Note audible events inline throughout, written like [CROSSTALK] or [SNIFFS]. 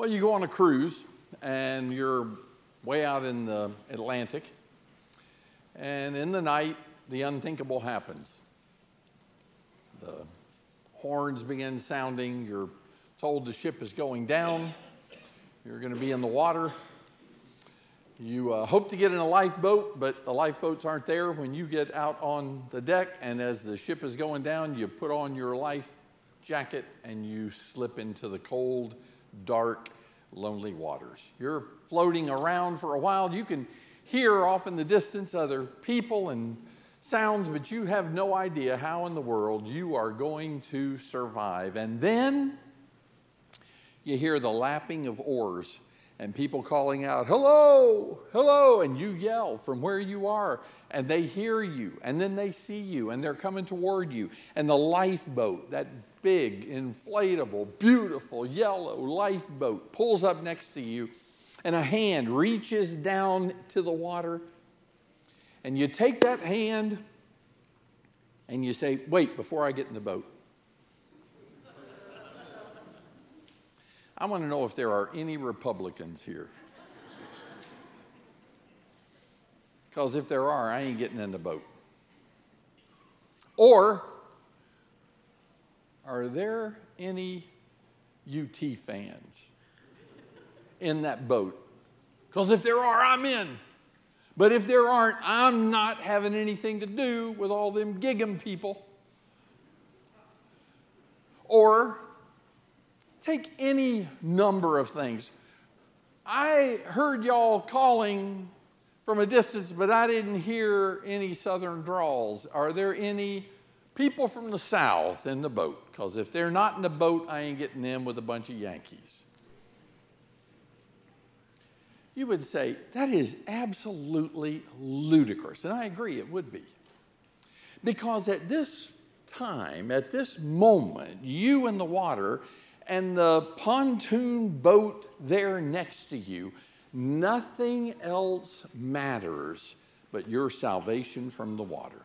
Well, you go on a cruise and you're way out in the Atlantic, and in the night, the unthinkable happens. The horns begin sounding, you're told the ship is going down, you're going to be in the water. You uh, hope to get in a lifeboat, but the lifeboats aren't there when you get out on the deck. And as the ship is going down, you put on your life jacket and you slip into the cold, dark, lonely waters. You're floating around for a while. You can hear off in the distance other people and sounds, but you have no idea how in the world you are going to survive. And then you hear the lapping of oars and people calling out, hello, hello, and you yell from where you are, and they hear you, and then they see you, and they're coming toward you. And the lifeboat, that big, inflatable, beautiful yellow lifeboat, pulls up next to you, and a hand reaches down to the water, and you take that hand and you say, Wait, before I get in the boat. I want to know if there are any Republicans here. Because if there are, I ain't getting in the boat. Or, are there any UT fans in that boat? Because if there are, I'm in. But if there aren't, I'm not having anything to do with all them Gig'em people. Or Take any number of things. I heard y'all calling from a distance, but I didn't hear any southern drawls. Are there any people from the south in the boat? Because if they're not in the boat, I ain't getting in with a bunch of Yankees. You would say, that is absolutely ludicrous. And I agree, it would be. Because at this time, at this moment, you in the water and the pontoon boat there next to you, nothing else matters but your salvation from the water.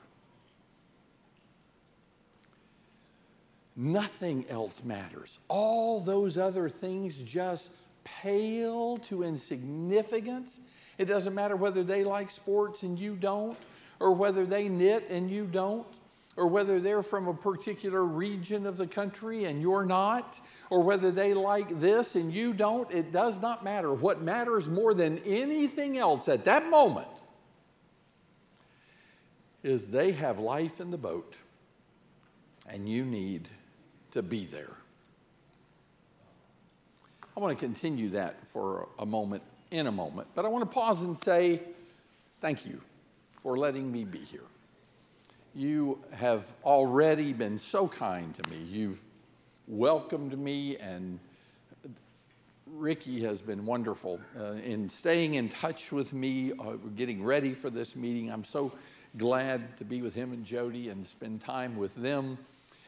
Nothing else matters. All those other things just pale to insignificance. It doesn't matter whether they like sports and you don't, or whether they knit and you don't, or whether they're from a particular region of the country and you're not, or whether they like this and you don't, it does not matter. What matters more than anything else at that moment is they have life in the boat and you need to be there. I want to continue that for a moment in a moment, but I want to pause and say thank you for letting me be here. You have already been so kind to me. You've welcomed me, and Ricky has been wonderful uh, in staying in touch with me, uh, getting ready for this meeting. I'm so glad to be with him and Jody and spend time with them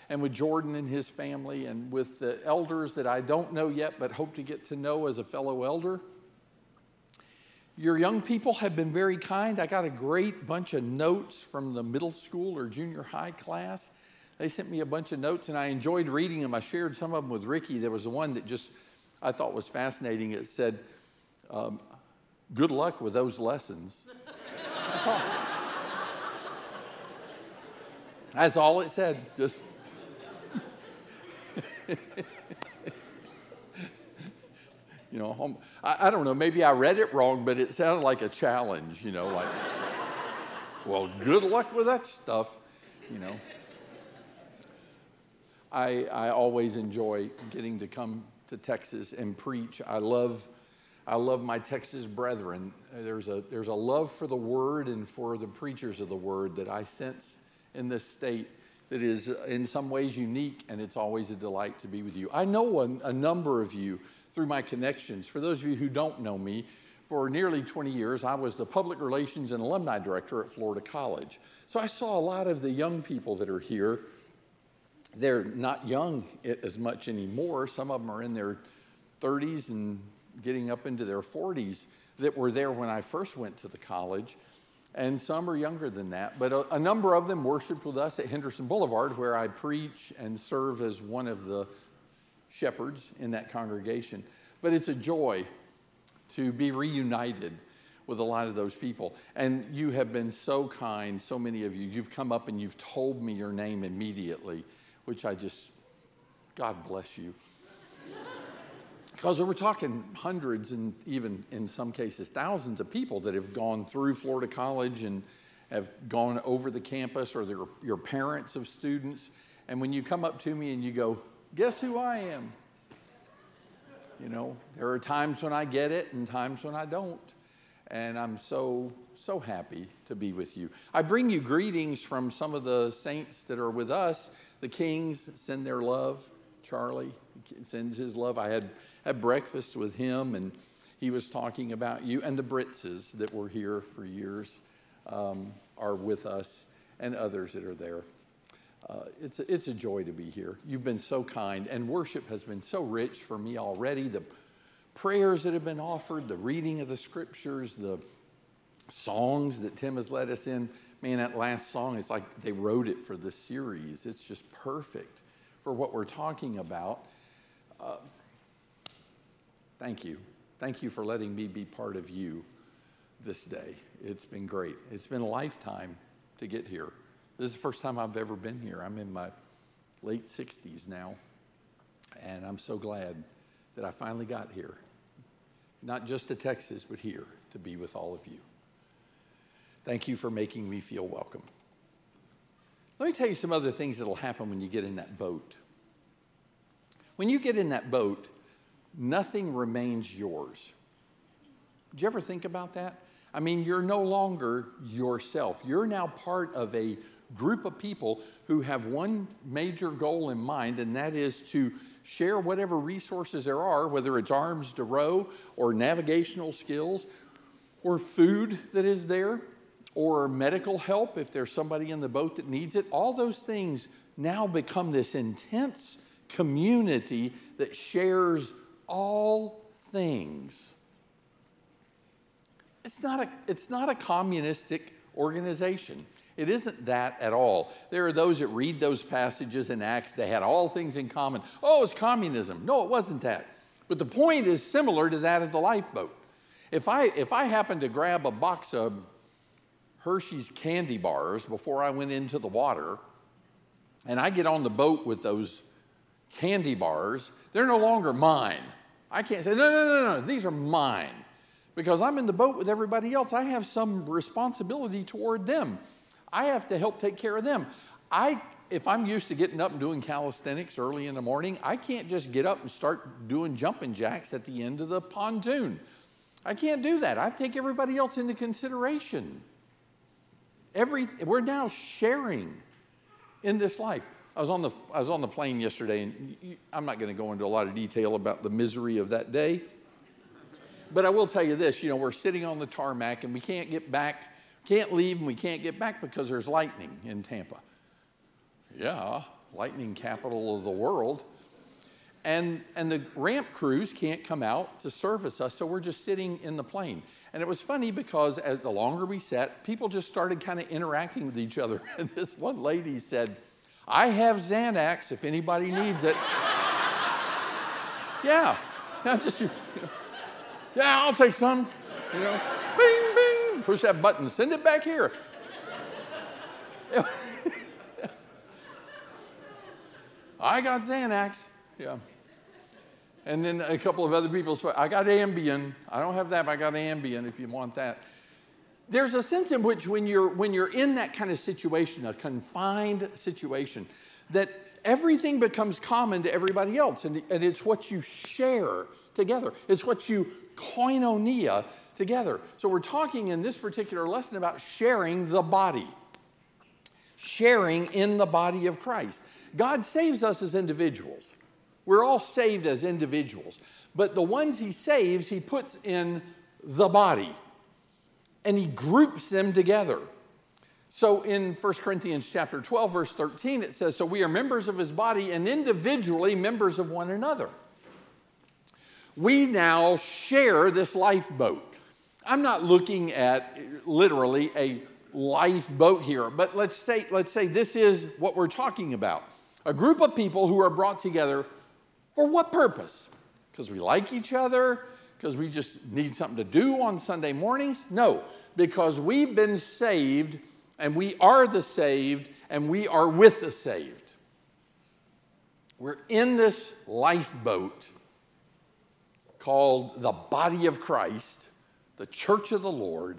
and with Jordan and his family and with the elders that I don't know yet but hope to get to know as a fellow elder. Your young people have been very kind. I got a great bunch of notes from the middle school or junior high class. They sent me a bunch of notes and I enjoyed reading them. I shared some of them with Ricky. There was one that just I thought was fascinating. It said, um, Good luck with those lessons. That's all. That's all it said. Just. [LAUGHS] You know, I, I don't know, maybe I read it wrong, but it sounded like a challenge, you know, like, [LAUGHS] well, good luck with that stuff, you know. I, I always enjoy getting to come to Texas and preach. I love, I love my Texas brethren. There's a, there's a love for the word and for the preachers of the word that I sense in this state that is uh, in some ways unique, and it's always a delight to be with you. I know a, a number of you through my connections. For those of you who don't know me, for nearly 20 years, I was the public relations and alumni director at Florida College. So I saw a lot of the young people that are here. They're not young as much anymore. Some of them are in their 30s and getting up into their 40s that were there when I first went to the college. And some are younger than that. But a, a number of them worshiped with us at Henderson Boulevard, where I preach and serve as one of the shepherds in that congregation. But it's a joy to be reunited with a lot of those people. And you have been so kind, so many of you. You've come up and you've told me your name immediately, which I just, God bless you. Because we're talking hundreds and even in some cases thousands of people that have gone through Florida College and have gone over the campus or your parents of students. And when you come up to me and you go, Guess who I am? You know, there are times when I get it and times when I don't. And I'm so, so happy to be with you. I bring you greetings from some of the saints that are with us. The Kings send their love. Charlie sends his love. I had had breakfast with him, and he was talking about you. And the Britzes that were here for years um, are with us, and others that are there. Uh, it's, a, it's a joy to be here. You've been so kind, and worship has been so rich for me already. The prayers that have been offered, the reading of the scriptures, the songs that Tim has led us in. Man, that last song, it's like they wrote it for the series. It's just perfect for what we're talking about. Uh, Thank you. Thank you for letting me be part of you this day. It's been great. It's been a lifetime to get here. This is the first time I've ever been here. I'm in my late 60s now, and I'm so glad that I finally got here. Not just to Texas, but here to be with all of you. Thank you for making me feel welcome. Let me tell you some other things that'll happen when you get in that boat. When you get in that boat, nothing remains yours. Did you ever think about that? I mean, you're no longer yourself. You're now part of a group of people who have one major goal in mind, and that is to share whatever resources there are, whether it's arms to row or navigational skills or food that is there or medical help if there's somebody in the boat that needs it. All those things now become this intense community that shares all things. It's not a, it's not a communistic organization. It isn't that at all. There are those that read those passages in Acts, they had all things in common. Oh, it's communism. No, it wasn't that. But the point is similar to that of the lifeboat. If I, if I happen to grab a box of Hershey's candy bars before I went into the water, and I get on the boat with those candy bars, they're no longer mine. I can't say, no, no, no, no, these are mine. Because I'm in the boat with everybody else. I have some responsibility toward them. I have to help take care of them. I, if I'm used to getting up and doing calisthenics early in the morning, I can't just get up and start doing jumping jacks at the end of the pontoon. I can't do that. I take everybody else into consideration. Every, we're now sharing in this life. I was on the, I was on the plane yesterday, and I'm not going to go into a lot of detail about the misery of that day. But I will tell you this you know, we're sitting on the tarmac, and we can't get back, can't leave, and we can't get back because there's lightning in Tampa. Yeah, lightning capital of the world. And, and the ramp crews can't come out to service us, so we're just sitting in the plane. And it was funny because as the longer we sat, people just started kind of interacting with each other. [LAUGHS] And this one lady said, I have Xanax if anybody needs it. yeah, not just you. Know. Yeah, I'll take some. You know, bing, bing, push that button, send it back here. [LAUGHS] I got Xanax. Yeah. And then a couple of other people, I got Ambien. I don't have that, but I got Ambien if you want that there's a sense in which when you're when you're in that kind of situation a confined situation that everything becomes common to everybody else and, and it's what you share together. It's what you koinonia together. So we're talking in this particular lesson about sharing the body. Sharing in the body of christ. God saves us as individuals. We're all saved as individuals. But the ones he saves he puts in the body and he groups them together. So in 1 Corinthians chapter 12 verse 13 it says so we are members of his body and individually members of one another. We now share this lifeboat. I'm not looking at literally a lifeboat here, but let's say let's say this is what we're talking about. A group of people who are brought together for what purpose? Because we like each other? Because we just need something to do on Sunday mornings? No, because we've been saved and we are the saved and we are with the saved. We're in this lifeboat called the body of Christ, the church of the Lord.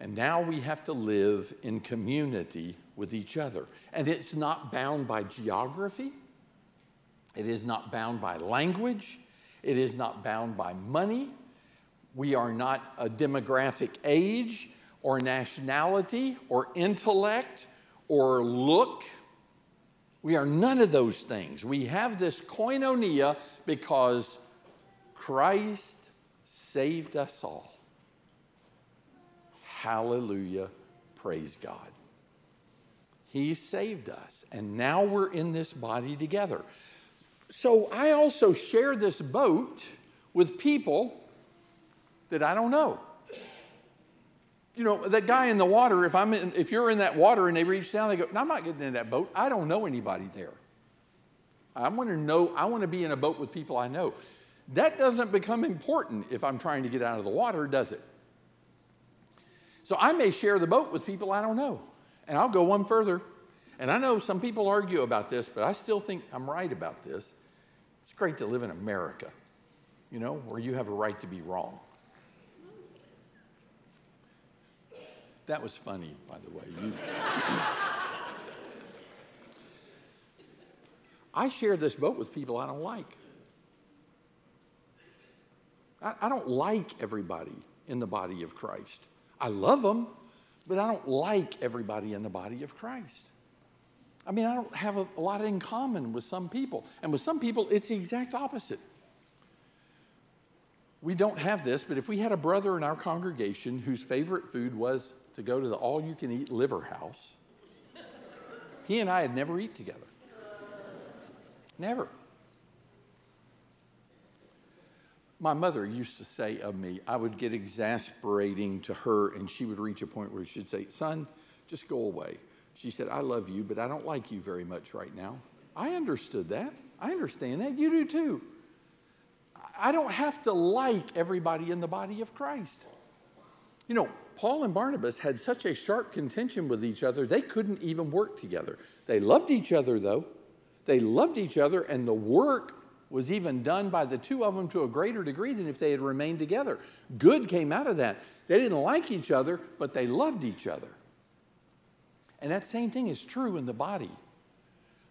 And now we have to live in community with each other. And it's not bound by geography, it is not bound by language, it is not bound by money. We are not a demographic age or nationality or intellect or look. We are none of those things. We have this koinonia because Christ saved us all. Hallelujah. Praise God. He saved us, and now we're in this body together. So I also share this boat with people that I don't know. You know, that guy in the water, if, I'm in, if you're in that water and they reach down, they go, no, I'm not getting in that boat. I don't know anybody there. I want to know, I want to be in a boat with people I know. That doesn't become important if I'm trying to get out of the water, does it? So I may share the boat with people I don't know. And I'll go one further. And I know some people argue about this, but I still think I'm right about this. It's great to live in America, you know, where you have a right to be wrong. That was funny, by the way. You... [COUGHS] I share this boat with people I don't like. I, I don't like everybody in the body of Christ. I love them, but I don't like everybody in the body of Christ. I mean, I don't have a, a lot in common with some people. And with some people, it's the exact opposite. We don't have this, but if we had a brother in our congregation whose favorite food was to go to the all you can eat liver house, he and I would never eat together. Never. my mother used to say of me, I would get exasperating to her, and she would reach a point where she'd say, Son, just go away. She said, I love you, but I don't like you very much right now. I understood that. I understand that. You do too. I don't have to like everybody in the body of Christ. You know, Paul and Barnabas had such a sharp contention with each other, they couldn't even work together. They loved each other, though. They loved each other, and the work was even done by the two of them to a greater degree than if they had remained together. Good came out of that. They didn't like each other, but they loved each other. And that same thing is true in the body.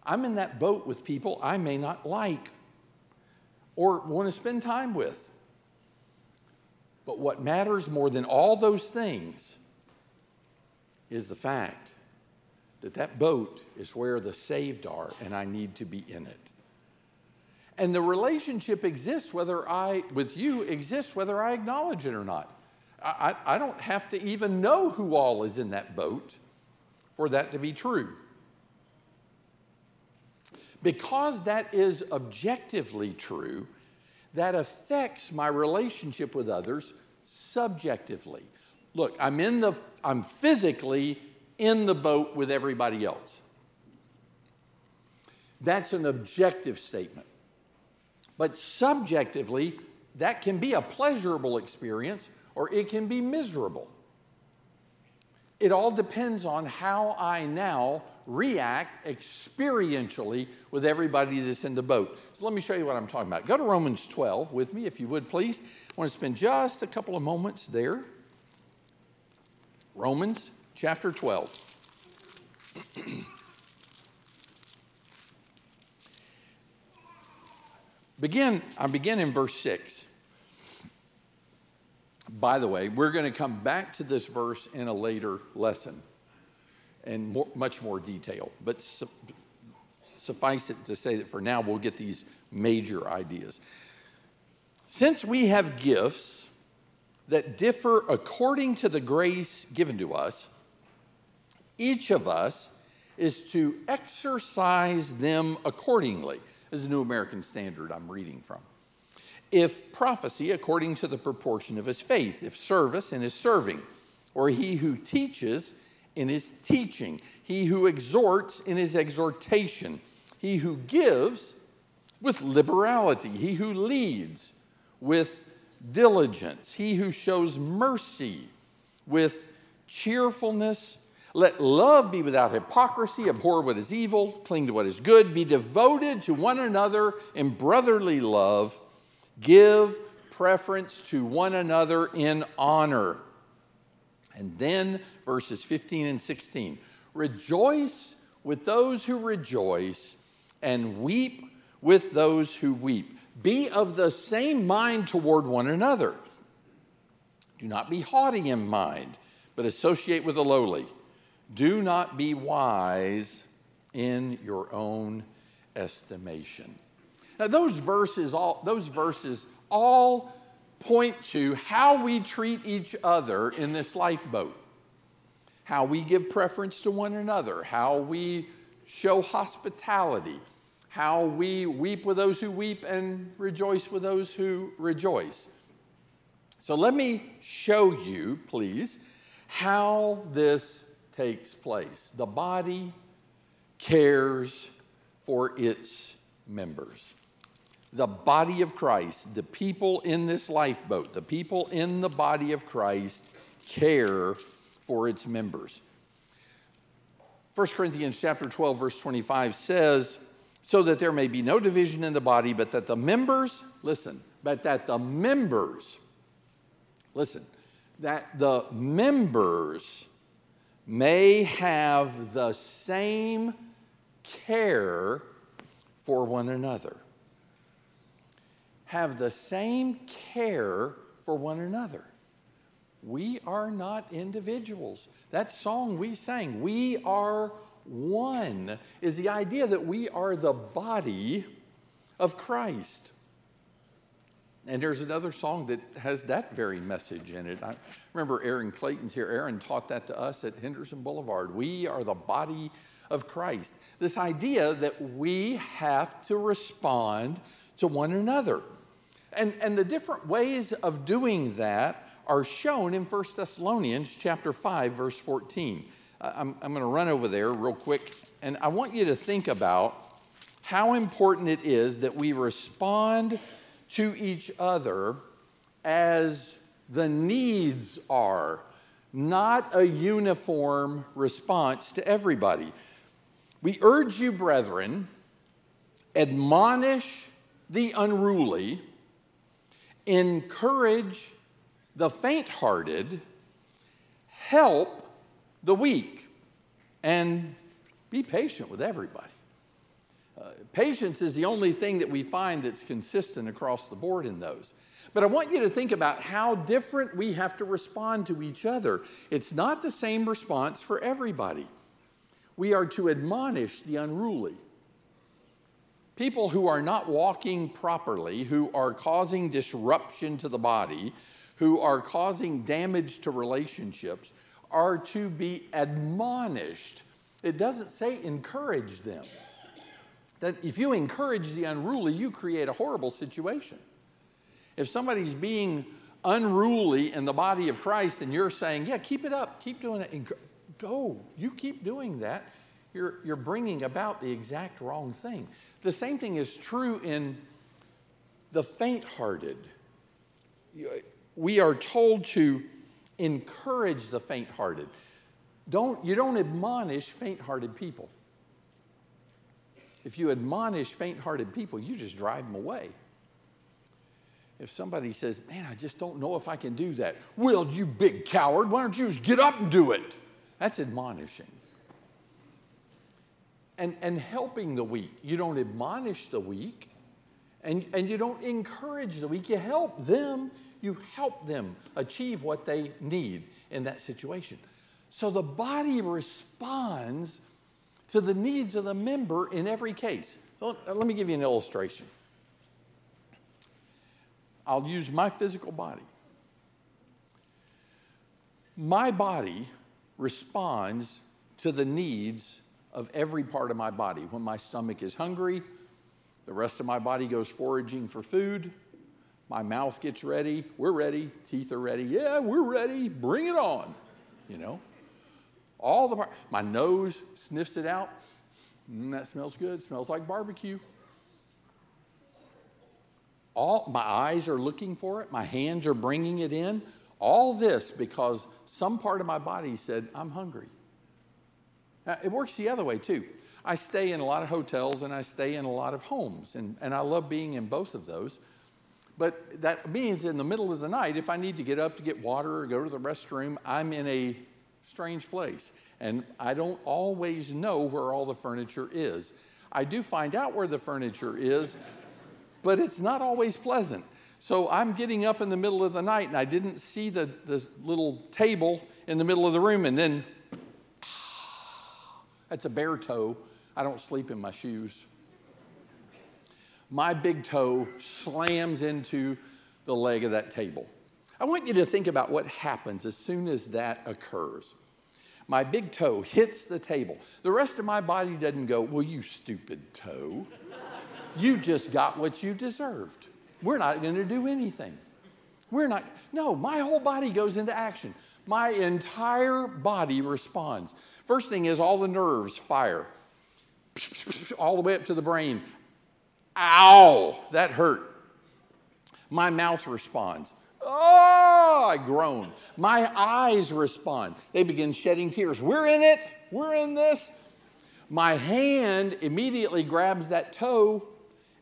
I'm in that boat with people I may not like or want to spend time with. But what matters more than all those things is the fact that that boat is where the saved are, and I need to be in it. And the relationship exists whether I, with you, exists whether I acknowledge it or not. I, I don't have to even know who all is in that boat for that to be true. Because that is objectively true, that affects my relationship with others subjectively. Look, I'm in the I'm physically in the boat with everybody else. That's an objective statement. But subjectively, that can be a pleasurable experience or it can be miserable. It all depends on how I now react experientially with everybody that's in the boat. So let me show you what I'm talking about. Go to Romans 12 with me, if you would, please. I want to spend just a couple of moments there. Romans chapter 12. [CLEARS THROAT] Begin, I begin in verse 6. By the way, we're going to come back to this verse in a later lesson in more, much more detail. But su- suffice it to say that for now we'll get these major ideas. Since we have gifts that differ according to the grace given to us, each of us is to exercise them accordingly. This is the New American Standard I'm reading from. If prophecy, according to the proportion of his faith, if service in his serving, or he who teaches in his teaching, he who exhorts in his exhortation, he who gives with liberality, he who leads with diligence, he who shows mercy with cheerfulness. Let love be without hypocrisy, abhor what is evil, cling to what is good, be devoted to one another in brotherly love, give preference to one another in honor. And then verses 15 and 16 rejoice with those who rejoice, and weep with those who weep. Be of the same mind toward one another. Do not be haughty in mind, but associate with the lowly. Do not be wise in your own estimation. Now, those verses all, those verses all point to how we treat each other in this lifeboat, how we give preference to one another, how we show hospitality, how we weep with those who weep and rejoice with those who rejoice. So let me show you, please, how this takes place. The body cares for its members. The body of Christ, the people in this lifeboat, the people in the body of Christ care for its members. 1 Corinthians chapter 12 verse 25 says, "So that there may be no division in the body, but that the members, listen, but that the members listen, that the members may have the same care for one another have the same care for one another. We are not individuals. That song we sang, We Are One, is the idea that we are the body of Christ. And there's another song that has that very message in it. I remember Aaron Clayton's here. Aaron taught that to us at Henderson Boulevard. We are the body of Christ. This idea that we have to respond to one another. And, and the different ways of doing that are shown in 1 Thessalonians chapter 5, verse 14. I'm, I'm going to run over there real quick, and I want you to think about how important it is that we respond to each other as the needs are, not a uniform response to everybody. We urge you, brethren, admonish the unruly encourage the faint hearted, help the weak, and be patient with everybody. Uh, patience is the only thing that we find that's consistent across the board in those. But I want you to think about how different we have to respond to each other. It's not the same response for everybody. We are to admonish the unruly people who are not walking properly, who are causing disruption to the body, who are causing damage to relationships, are to be admonished. It doesn't say encourage them. That if you encourage the unruly, you create a horrible situation. If somebody's being unruly in the body of Christ and you're saying, yeah, keep it up, keep doing it, go, you keep doing that, you're, you're bringing about the exact wrong thing. The same thing is true in the faint hearted. We are told to encourage the faint hearted. Don't, you don't admonish faint hearted people. If you admonish faint hearted people, you just drive them away. If somebody says, Man, I just don't know if I can do that. Well, you big coward, why don't you just get up and do it? That's admonishing and, and helping the weak. You don't admonish the weak and, and you don't encourage the weak. You help them, you help them achieve what they need in that situation. So the body responds to the needs of the member in every case. So let me give you an illustration. I'll use my physical body. My body responds to the needs of every part of my body. When my stomach is hungry, the rest of my body goes foraging for food. My mouth gets ready. We're ready. Teeth are ready. Yeah, we're ready. Bring it on. You know? All the part. My nose sniffs it out. Mm, that smells good. Smells like barbecue. All, my eyes are looking for it, my hands are bringing it in. All this because some part of my body said, I'm hungry. Now, it works the other way too. I stay in a lot of hotels and I stay in a lot of homes, and, and I love being in both of those. But that means in the middle of the night, if I need to get up to get water or go to the restroom, I'm in a strange place. And I don't always know where all the furniture is. I do find out where the furniture is, [LAUGHS] but it's not always pleasant. So I'm getting up in the middle of the night and I didn't see the, the little table in the middle of the room, and then that's a bare toe. I don't sleep in my shoes. My big toe slams into the leg of that table. I want you to think about what happens as soon as that occurs. My big toe hits the table. The rest of my body doesn't go, Well, you stupid toe. you just got what you deserved. We're not going to do anything. We're not, no, my whole body goes into action. My entire body responds. First thing is all the nerves fire [LAUGHS] all the way up to the brain. Ow, that hurt. My mouth responds. Oh, I groan. My eyes respond. They begin shedding tears. We're in it. We're in this. My hand immediately grabs that toe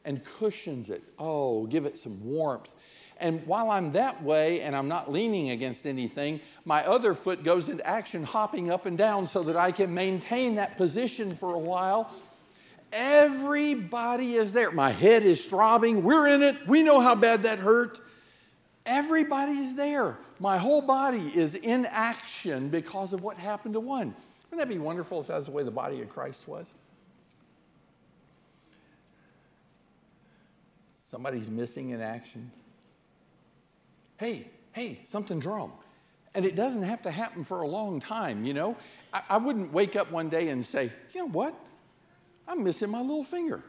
and cushions it. Oh, give it some warmth. And while I'm that way and I'm not leaning against anything, my other foot goes into action, hopping up and down so that I can maintain that position for a while. Everybody is there. My head is throbbing. We're in it. We know how bad that hurt. Everybody's there. My whole body is in action because of what happened to one. Wouldn't that be wonderful if that's the way the body of Christ was? Somebody's missing in action hey, hey, something's wrong. And it doesn't have to happen for a long time, you know. I, I wouldn't wake up one day and say, you know what? I'm missing my little finger.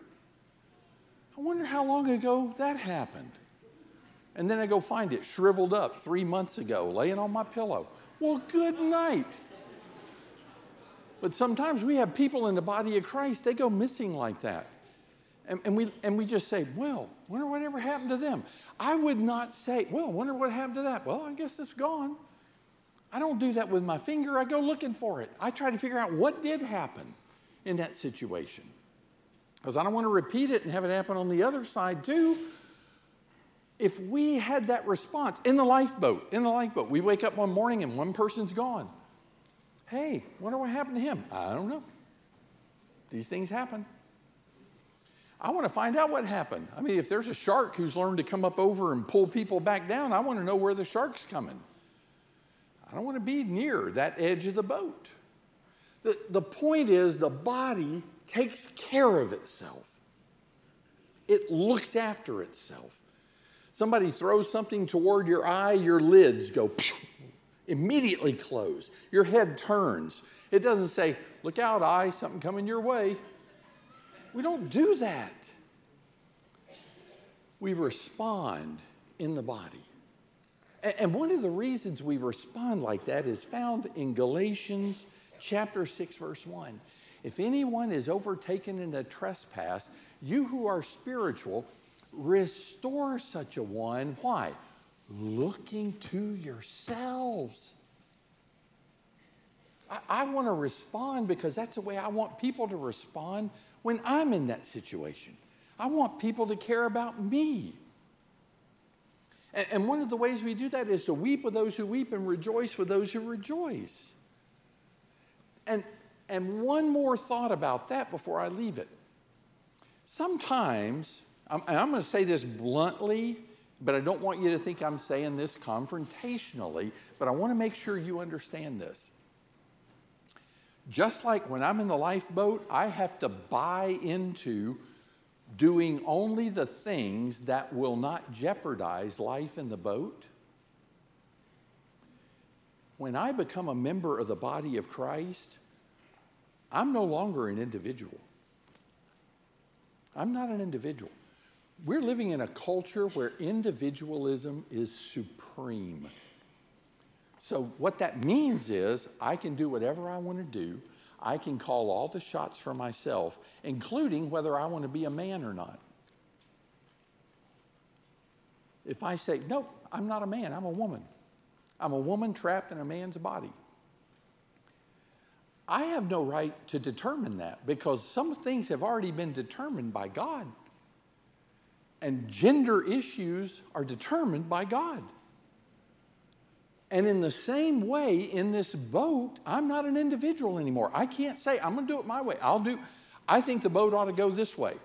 I wonder how long ago that happened. And then I go find it shriveled up three months ago, laying on my pillow. Well, good night. But sometimes we have people in the body of Christ, they go missing like that. And, and, we, and we just say, well, wonder whatever happened to them. I would not say, well, wonder what happened to that. Well, I guess it's gone. I don't do that with my finger. I go looking for it. I try to figure out what did happen in that situation. Because I don't want to repeat it and have it happen on the other side too. If we had that response in the lifeboat, in the lifeboat, we wake up one morning and one person's gone. Hey, wonder what happened to him? I don't know. These things happen. I want to find out what happened. I mean, if there's a shark who's learned to come up over and pull people back down, I want to know where the shark's coming. I don't want to be near that edge of the boat. The, the point is, the body takes care of itself, it looks after itself. Somebody throws something toward your eye, your lids go [SNIFFS] immediately close. Your head turns. It doesn't say, Look out, eye, something coming your way. We don't do that. We respond in the body. And one of the reasons we respond like that is found in Galatians chapter 6, verse 1. If anyone is overtaken in a trespass, you who are spiritual, restore such a one. Why? Looking to yourselves. I, I want to respond because that's the way I want people to respond when I'm in that situation. I want people to care about me. And, and one of the ways we do that is to weep with those who weep and rejoice with those who rejoice. And, and one more thought about that before I leave it. Sometimes, I'm, I'm going to say this bluntly, but I don't want you to think I'm saying this confrontationally, but I want to make sure you understand this. Just like when I'm in the lifeboat, I have to buy into doing only the things that will not jeopardize life in the boat. When I become a member of the body of Christ, I'm no longer an individual. I'm not an individual. We're living in a culture where individualism is supreme. So, what that means is I can do whatever I want to do. I can call all the shots for myself, including whether I want to be a man or not. if I say, nope, I'm not a man, I'm a woman. I'm a woman trapped in a man's body. I have no right to determine that because some things have already been determined by God. And gender issues are determined by God. And in the same way, in this boat, I'm not an individual anymore. I can't say, I'm going to do it my way. I'll do, I think the boat ought to go this way.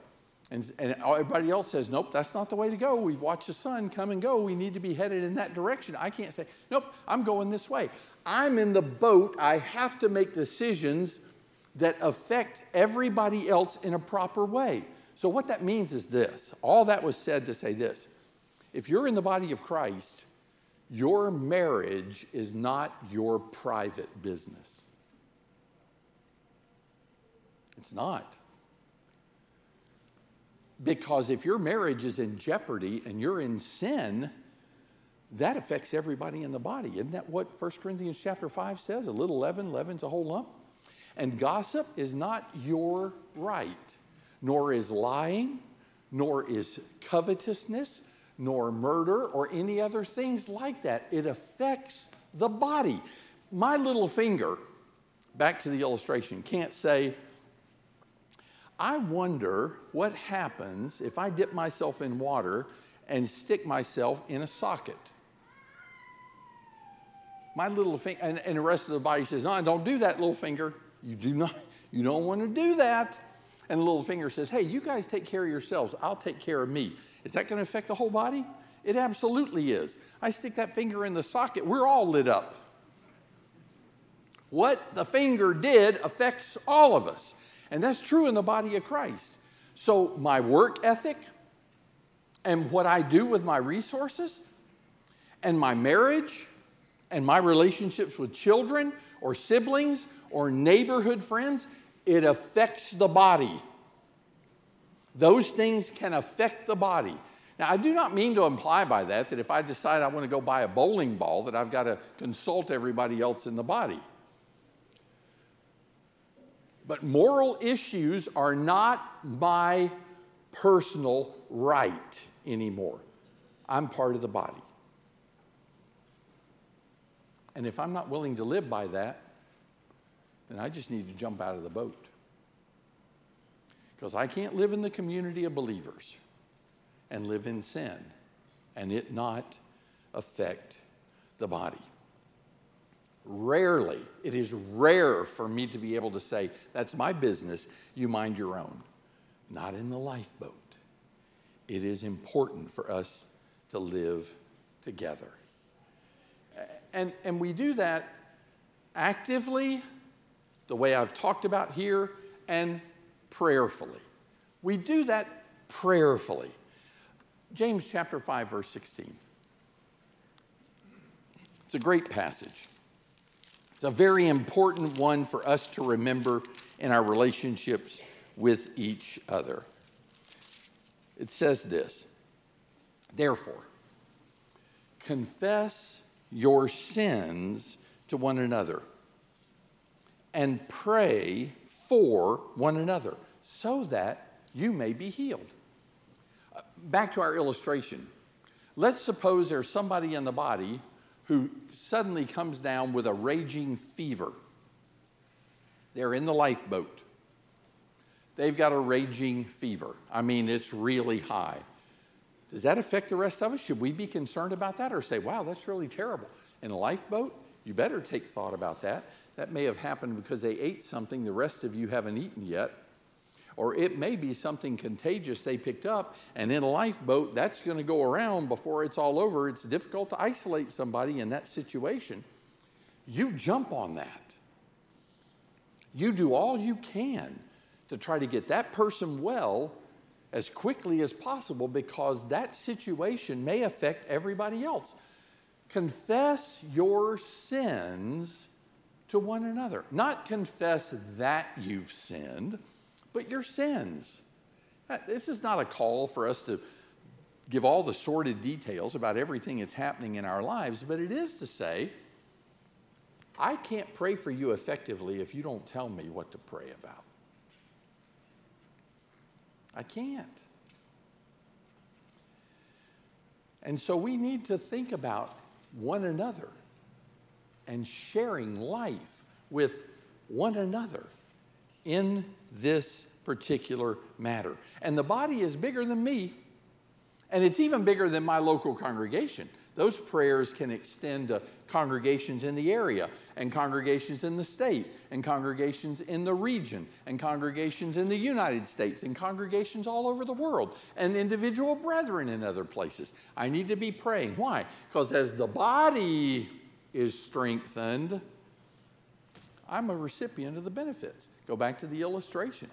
And, and everybody else says, nope, that's not the way to go. We've watched the sun come and go. We need to be headed in that direction. I can't say, nope, I'm going this way. I'm in the boat. I have to make decisions that affect everybody else in a proper way. So, what that means is this all that was said to say this if you're in the body of Christ, your marriage is not your private business. It's not. Because if your marriage is in jeopardy and you're in sin, that affects everybody in the body. Isn't that what 1 Corinthians chapter 5 says? A little leaven leavens a whole lump. And gossip is not your right, nor is lying, nor is covetousness, nor murder, or any other things like that. It affects the body. My little finger, back to the illustration, can't say, I wonder what happens if I dip myself in water and stick myself in a socket. My little finger, and, and the rest of the body says, No, don't do that, little finger. You do not, you don't want to do that. And the little finger says, Hey, you guys take care of yourselves. I'll take care of me. Is that going to affect the whole body? It absolutely is. I stick that finger in the socket, we're all lit up. What the finger did affects all of us. And that's true in the body of Christ. So, my work ethic and what I do with my resources and my marriage and my relationships with children or siblings or neighborhood friends, it affects the body. Those things can affect the body. Now, I do not mean to imply by that that if I decide I want to go buy a bowling ball, that I've got to consult everybody else in the body. But moral issues are not my personal right anymore. I'm part of the body. And if I'm not willing to live by that, then I just need to jump out of the boat. Because I can't live in the community of believers and live in sin and it not affect the body. Rarely, it is rare for me to be able to say, That's my business, you mind your own. Not in the lifeboat. It is important for us to live together. And, and we do that actively, the way I've talked about here, and prayerfully. We do that prayerfully. James chapter 5, verse 16. It's a great passage. It's a very important one for us to remember in our relationships with each other. It says this Therefore, confess your sins to one another and pray for one another so that you may be healed. Uh, back to our illustration. Let's suppose there's somebody in the body who suddenly comes down with a raging fever. They're in the lifeboat. They've got a raging fever. I mean, it's really high. Does that affect the rest of us? Should we be concerned about that or say, wow, that's really terrible? In a lifeboat, you better take thought about that. That may have happened because they ate something the rest of you haven't eaten yet. Or it may be something contagious they picked up, and in a lifeboat, that's going to go around before it's all over. It's difficult to isolate somebody in that situation. You jump on that. You do all you can to try to get that person well as quickly as possible because that situation may affect everybody else. Confess your sins to one another. Not confess that you've sinned but your sins. Uh, this is not a call for us to give all the sordid details about everything that's happening in our lives, but it is to say, I can't pray for you effectively if you don't tell me what to pray about. I can't. And so we need to think about one another and sharing life with one another in this particular matter. And the body is bigger than me, and it's even bigger than my local congregation. Those prayers can extend to congregations in the area, and congregations in the state, and congregations in the region, and congregations in the United States, and congregations all over the world, and individual brethren in other places. I need to be praying. Why? Because as the body is strengthened, I'm a recipient of the benefits. Go back to the illustration.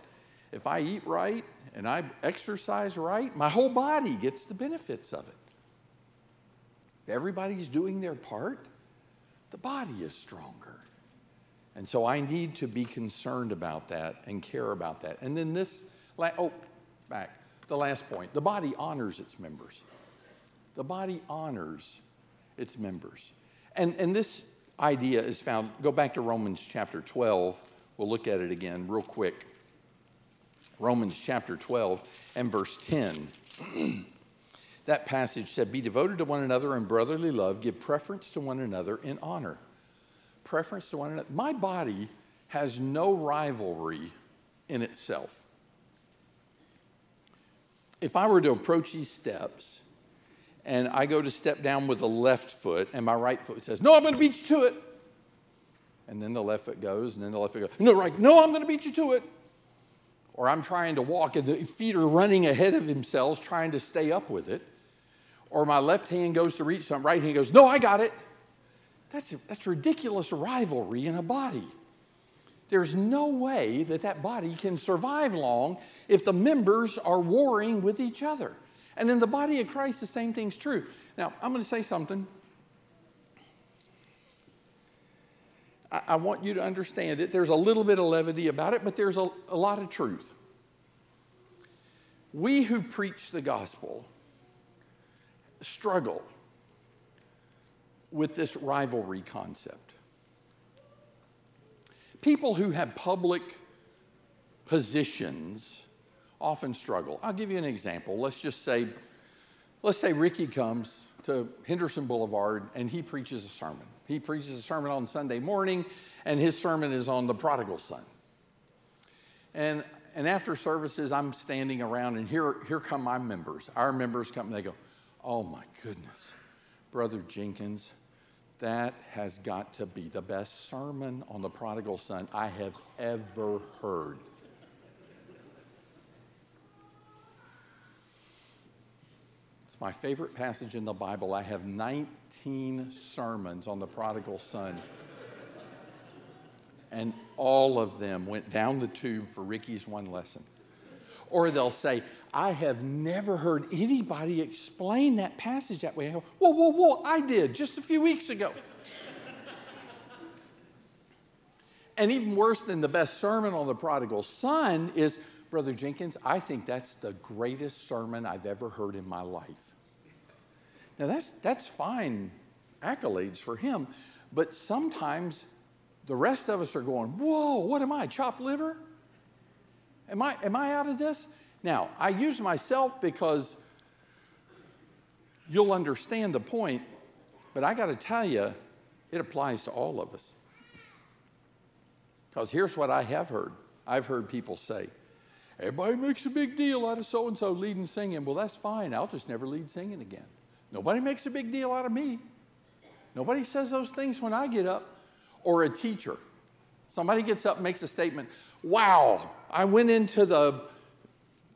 If I eat right and I exercise right, my whole body gets the benefits of it. If everybody's doing their part, the body is stronger. And so I need to be concerned about that and care about that. And then this, oh, back, the last point the body honors its members. The body honors its members. And, and this idea is found, go back to Romans chapter 12. We'll look at it again real quick. Romans chapter 12 and verse 10. [CLEARS THROAT] that passage said, Be devoted to one another in brotherly love, give preference to one another in honor. Preference to one another. My body has no rivalry in itself. If I were to approach these steps and I go to step down with the left foot and my right foot says, No, I'm going to beat you to it. And then the left foot goes, and then the left foot goes, No, right, no, I'm going to beat you to it or I'm trying to walk and the feet are running ahead of themselves trying to stay up with it, or my left hand goes to reach something, right hand goes, No, I got it. That's, that's ridiculous rivalry in a body. There's no way that that body can survive long if the members are warring with each other. And in the body of Christ, the same thing's true. Now, I'm going to say something. I, I want you to understand it. There's a little bit of levity about it, but there's a, a lot of truth. We who preach the gospel struggle with this rivalry concept. People who have public positions often struggle. I'll give you an example. Let's just say, let's say Ricky comes to Henderson Boulevard and he preaches a sermon. He preaches a sermon on Sunday morning, and his sermon is on the prodigal son. And, and after services, I'm standing around, and here, here come my members. Our members come, and they go, Oh my goodness, Brother Jenkins, that has got to be the best sermon on the prodigal son I have ever heard. My favorite passage in the Bible. I have 19 sermons on the prodigal son. And all of them went down the tube for Ricky's one lesson. Or they'll say, I have never heard anybody explain that passage that way. Go, whoa, whoa, whoa, I did just a few weeks ago. and even worse than the best sermon on the prodigal son is, Brother Jenkins, I think that's the greatest sermon I've ever heard in my life. Now, that's, that's fine accolades for him, but sometimes the rest of us are going, Whoa, what am I, chopped liver? Am I, am I out of this? Now, I use myself because you'll understand the point, but I got to tell you, it applies to all of us. Because here's what I have heard I've heard people say, Everybody makes a big deal out of so and so leading singing. Well, that's fine. I'll just never lead singing again. Nobody makes a big deal out of me. Nobody says those things when I get up. Or a teacher. Somebody gets up and makes a statement Wow, I went into the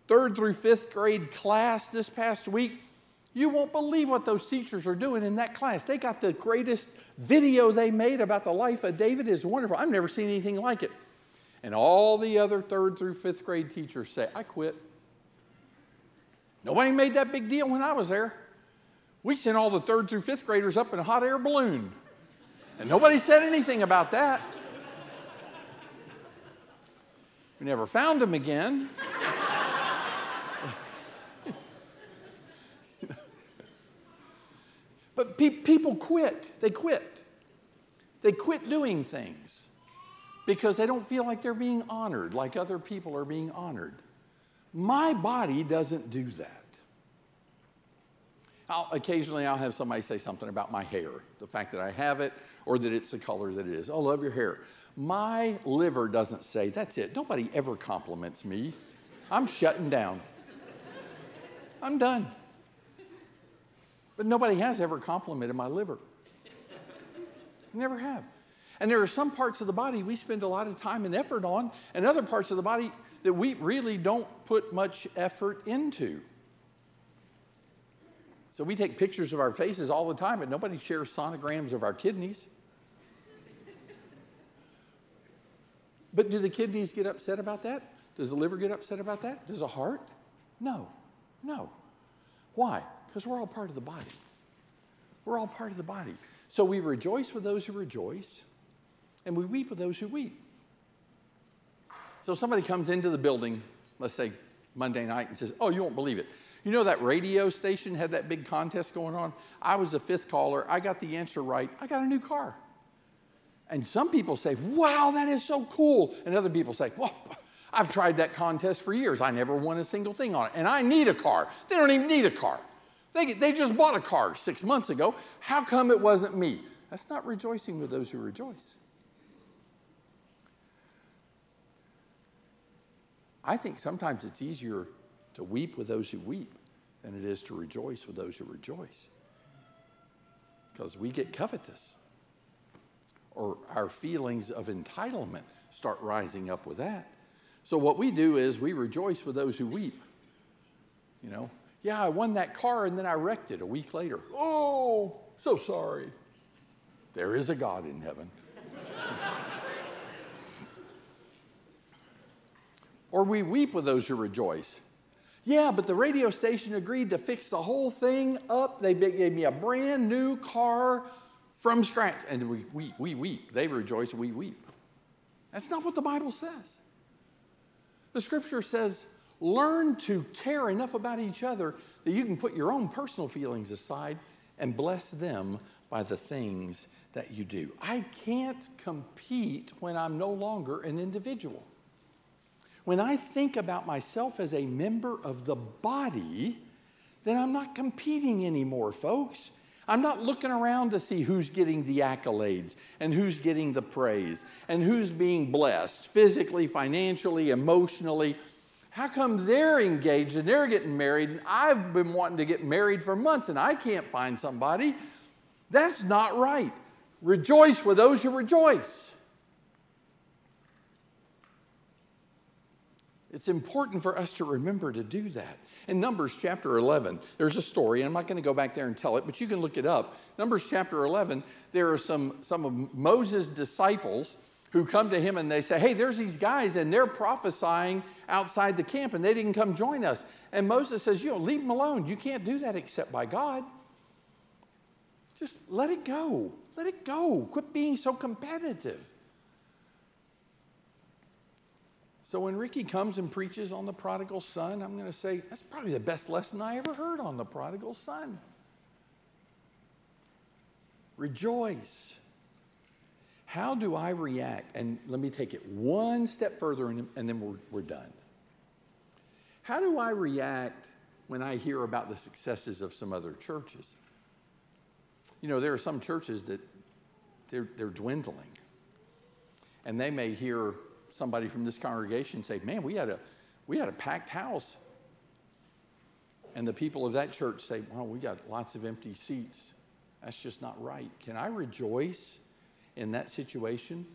third through fifth grade class this past week. You won't believe what those teachers are doing in that class. They got the greatest video they made about the life of David. is wonderful. I've never seen anything like it. And all the other third through fifth grade teachers say, I quit. Nobody made that big deal when I was there. We sent all the third through fifth graders up in a hot air balloon. And nobody said anything about that. We never found them again. [LAUGHS] but pe- people quit. They quit. They quit doing things because they don't feel like they're being honored like other people are being honored. My body doesn't do that. I'll, occasionally I'll have somebody say something about my hair, the fact that I have it or that it's the color that it is. Oh, love your hair. My liver doesn't say, that's it. Nobody ever compliments me. I'm shutting down. I'm done. But nobody has ever complimented my liver. Never have. And there are some parts of the body we spend a lot of time and effort on, and other parts of the body that we really don't put much effort into. So we take pictures of our faces all the time, but nobody shares sonograms of our kidneys. But do the kidneys get upset about that? Does the liver get upset about that? Does the heart? No, no. Why? Because we're all part of the body. We're all part of the body. So we rejoice with those who rejoice, and we weep with those who weep. So somebody comes into the building, let's say Monday night, and says, Oh, you won't believe it. You know that radio station had that big contest going on? I was the fifth caller. I got the answer right. I got a new car. And some people say, wow, that is so cool. And other people say, well, [LAUGHS] I've tried that contest for years. I never won a single thing on it. And I need a car. They don't even need a car. They, they just bought a car six months ago. How come it wasn't me? That's not rejoicing with those who rejoice. I think sometimes it's easier to weep with those who weep than it is to rejoice with those who rejoice. Because we get covetous or our feelings of entitlement start rising up with that. So what we do is we rejoice with those who weep. You know, yeah, I won that car and then I wrecked it a week later. Oh, so sorry. There is a God in heaven. [LAUGHS] or we weep with those who rejoice. Yeah, but the radio station agreed to fix the whole thing up. They gave me a brand new car from scratch. And we, we, we weep. They rejoice, we weep. That's not what the Bible says. The scripture says, learn to care enough about each other that you can put your own personal feelings aside and bless them by the things that you do. I can't compete when I'm no longer an individual. When I think about myself as a member of the body, then I'm not competing anymore, folks. I'm not looking around to see who's getting the accolades and who's getting the praise and who's being blessed physically, financially, emotionally. How come they're engaged and they're getting married and I've been wanting to get married for months and I can't find somebody? That's not right. Rejoice with those who rejoice. It's important for us to remember to do that. In Numbers chapter 11, there's a story. I'm not going to go back there and tell it, but you can look it up. Numbers chapter 11, there are some, some of Moses' disciples who come to him and they say, Hey, there's these guys and they're prophesying outside the camp and they didn't come join us. And Moses says, You know, leave them alone. You can't do that except by God. Just let it go. Let it go. Quit being so competitive. So when Ricky comes and preaches on the prodigal son, I'm going to say, that's probably the best lesson I ever heard on the prodigal son. Rejoice. How do I react? And let me take it one step further and, and then we're, we're done. How do I react when I hear about the successes of some other churches? You know, there are some churches that they're, they're dwindling. And they may hear somebody from this congregation say, Man, we had a, we had a packed house. And the people of that church say, Well, we got lots of empty seats. That's just not right. Can I rejoice in that situation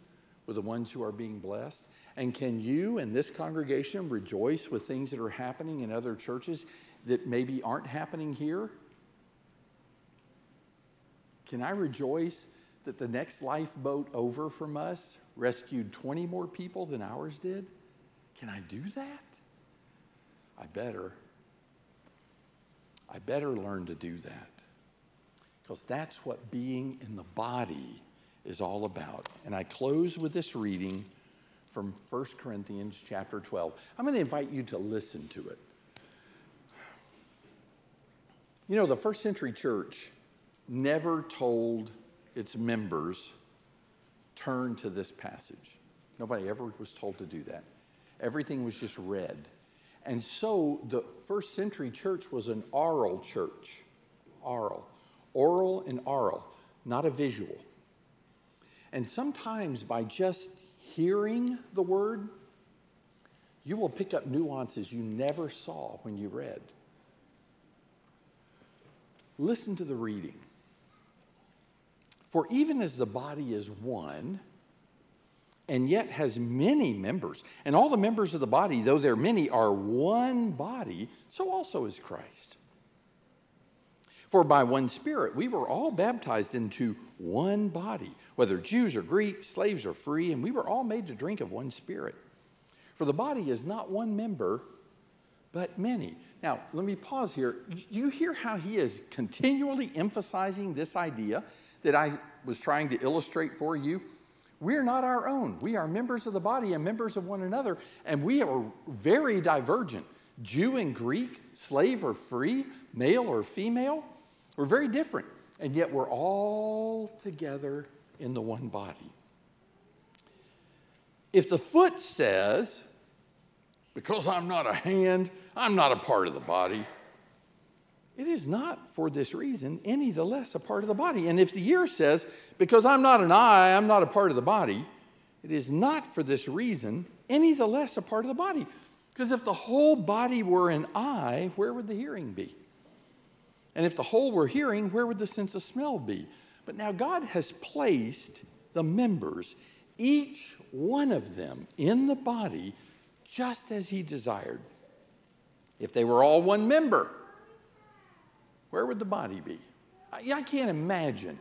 with the ones who are being blessed? And can you and this congregation rejoice with things that are happening in other churches that maybe aren't happening here? Can I rejoice that the next lifeboat over from us rescued 20 more people than ours did? Can I do that? I better. I better learn to do that. Because that's what being in the body is all about. And I close with this reading from 1 Corinthians chapter 12. I'm going to invite you to listen to it. You know, the first century church never told its members turn to this passage. Nobody ever was told to do that. Everything was just read. And so the first century church was an oral church. oral. Oral and oral, not a visual. And sometimes by just hearing the word, you will pick up nuances you never saw when you read. Listen to the reading. For even as the body is one, and yet has many members, and all the members of the body, though they're many, are one body, so also is Christ. For by one Spirit we were all baptized into one body, whether Jews or Greeks, slaves or free, and we were all made to drink of one Spirit. For the body is not one member, but many. Now, let me pause here. You hear how he is continually emphasizing this idea that I was trying to illustrate for you? We're not our own. We are members of the body and members of one another, and we are very divergent. Jew and Greek, slave or free, male or female. We're very different, and yet we're all together in the one body. If the foot says, because I'm not a hand, I'm not a part of the body, it is not for this reason any the less a part of the body. And if the ear says, because I'm not an eye, I'm not a part of the body, it is not for this reason any the less a part of the body. Because if the whole body were an eye, where would the hearing be? And if the whole were hearing, where would the sense of smell be? But now God has placed the members, each one of them, in the body just as He desired. If they were all one member, where would the body be? I, I can't imagine.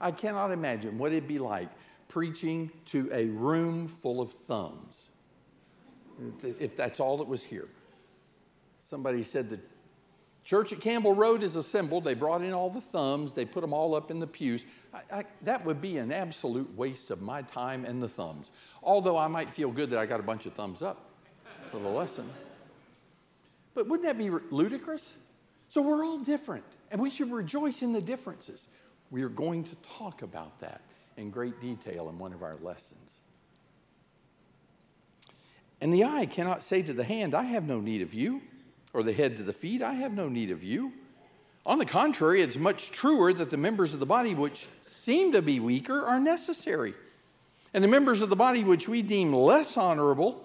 I cannot imagine what it'd be like preaching to a room full of thumbs, if that's all that was here. Somebody said the Church at Campbell Road is assembled. They brought in all the thumbs. They put them all up in the pews. I, I, that would be an absolute waste of my time and the thumbs. Although I might feel good that I got a bunch of thumbs up for the lesson. But wouldn't that be ludicrous? So we're all different, and we should rejoice in the differences. We are going to talk about that in great detail in one of our lessons. And the eye cannot say to the hand, I have no need of you or the head to the feet, I have no need of you. On the contrary, it's much truer that the members of the body which seem to be weaker are necessary. And the members of the body which we deem less honorable,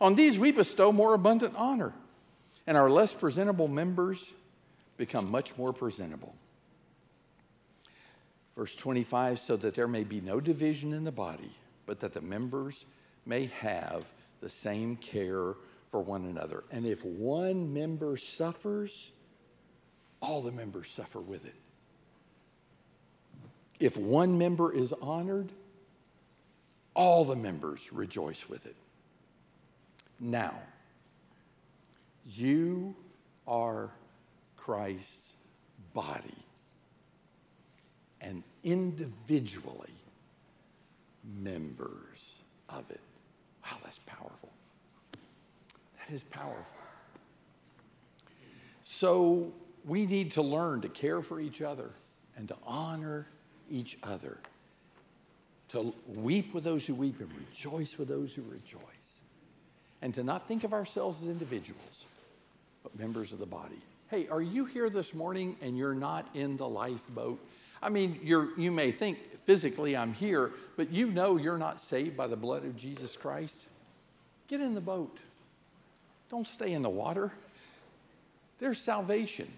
on these we bestow more abundant honor. And our less presentable members become much more presentable. Verse 25 so that there may be no division in the body, but that the members may have the same care for one another. And if one member suffers, all the members suffer with it. If one member is honored, all the members rejoice with it. Now, you are Christ's body, and individually members of it. Wow, that's powerful. That is powerful. So we need to learn to care for each other and to honor each other, to weep with those who weep and rejoice with those who rejoice, and to not think of ourselves as individuals, but members of the body. Hey, are you here this morning and you're not in the lifeboat? I mean, you're, you may think physically I'm here, but you know you're not saved by the blood of Jesus Christ. Get in the boat. Don't stay in the water. There's salvation.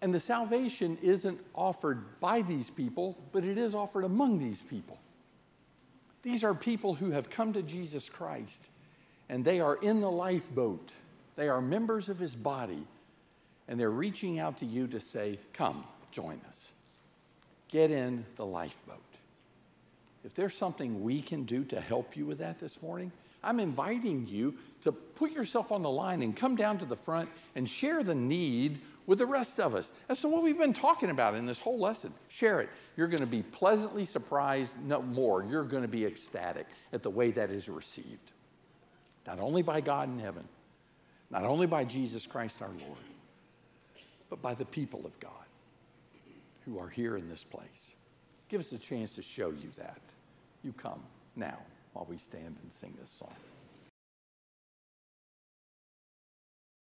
And the salvation isn't offered by these people, but it is offered among these people. These are people who have come to Jesus Christ and they are in the lifeboat. They are members of his body and they're reaching out to you to say, Come, join us. Get in the lifeboat. If there's something we can do to help you with that this morning, I'm inviting you to put yourself on the line and come down to the front and share the need with the rest of us. That's what we've been talking about in this whole lesson. Share it. You're going to be pleasantly surprised, no more. You're going to be ecstatic at the way that is received. Not only by God in heaven, not only by Jesus Christ our Lord, but by the people of God who are here in this place. Give us a chance to show you that. You come now while we stand and sing this song.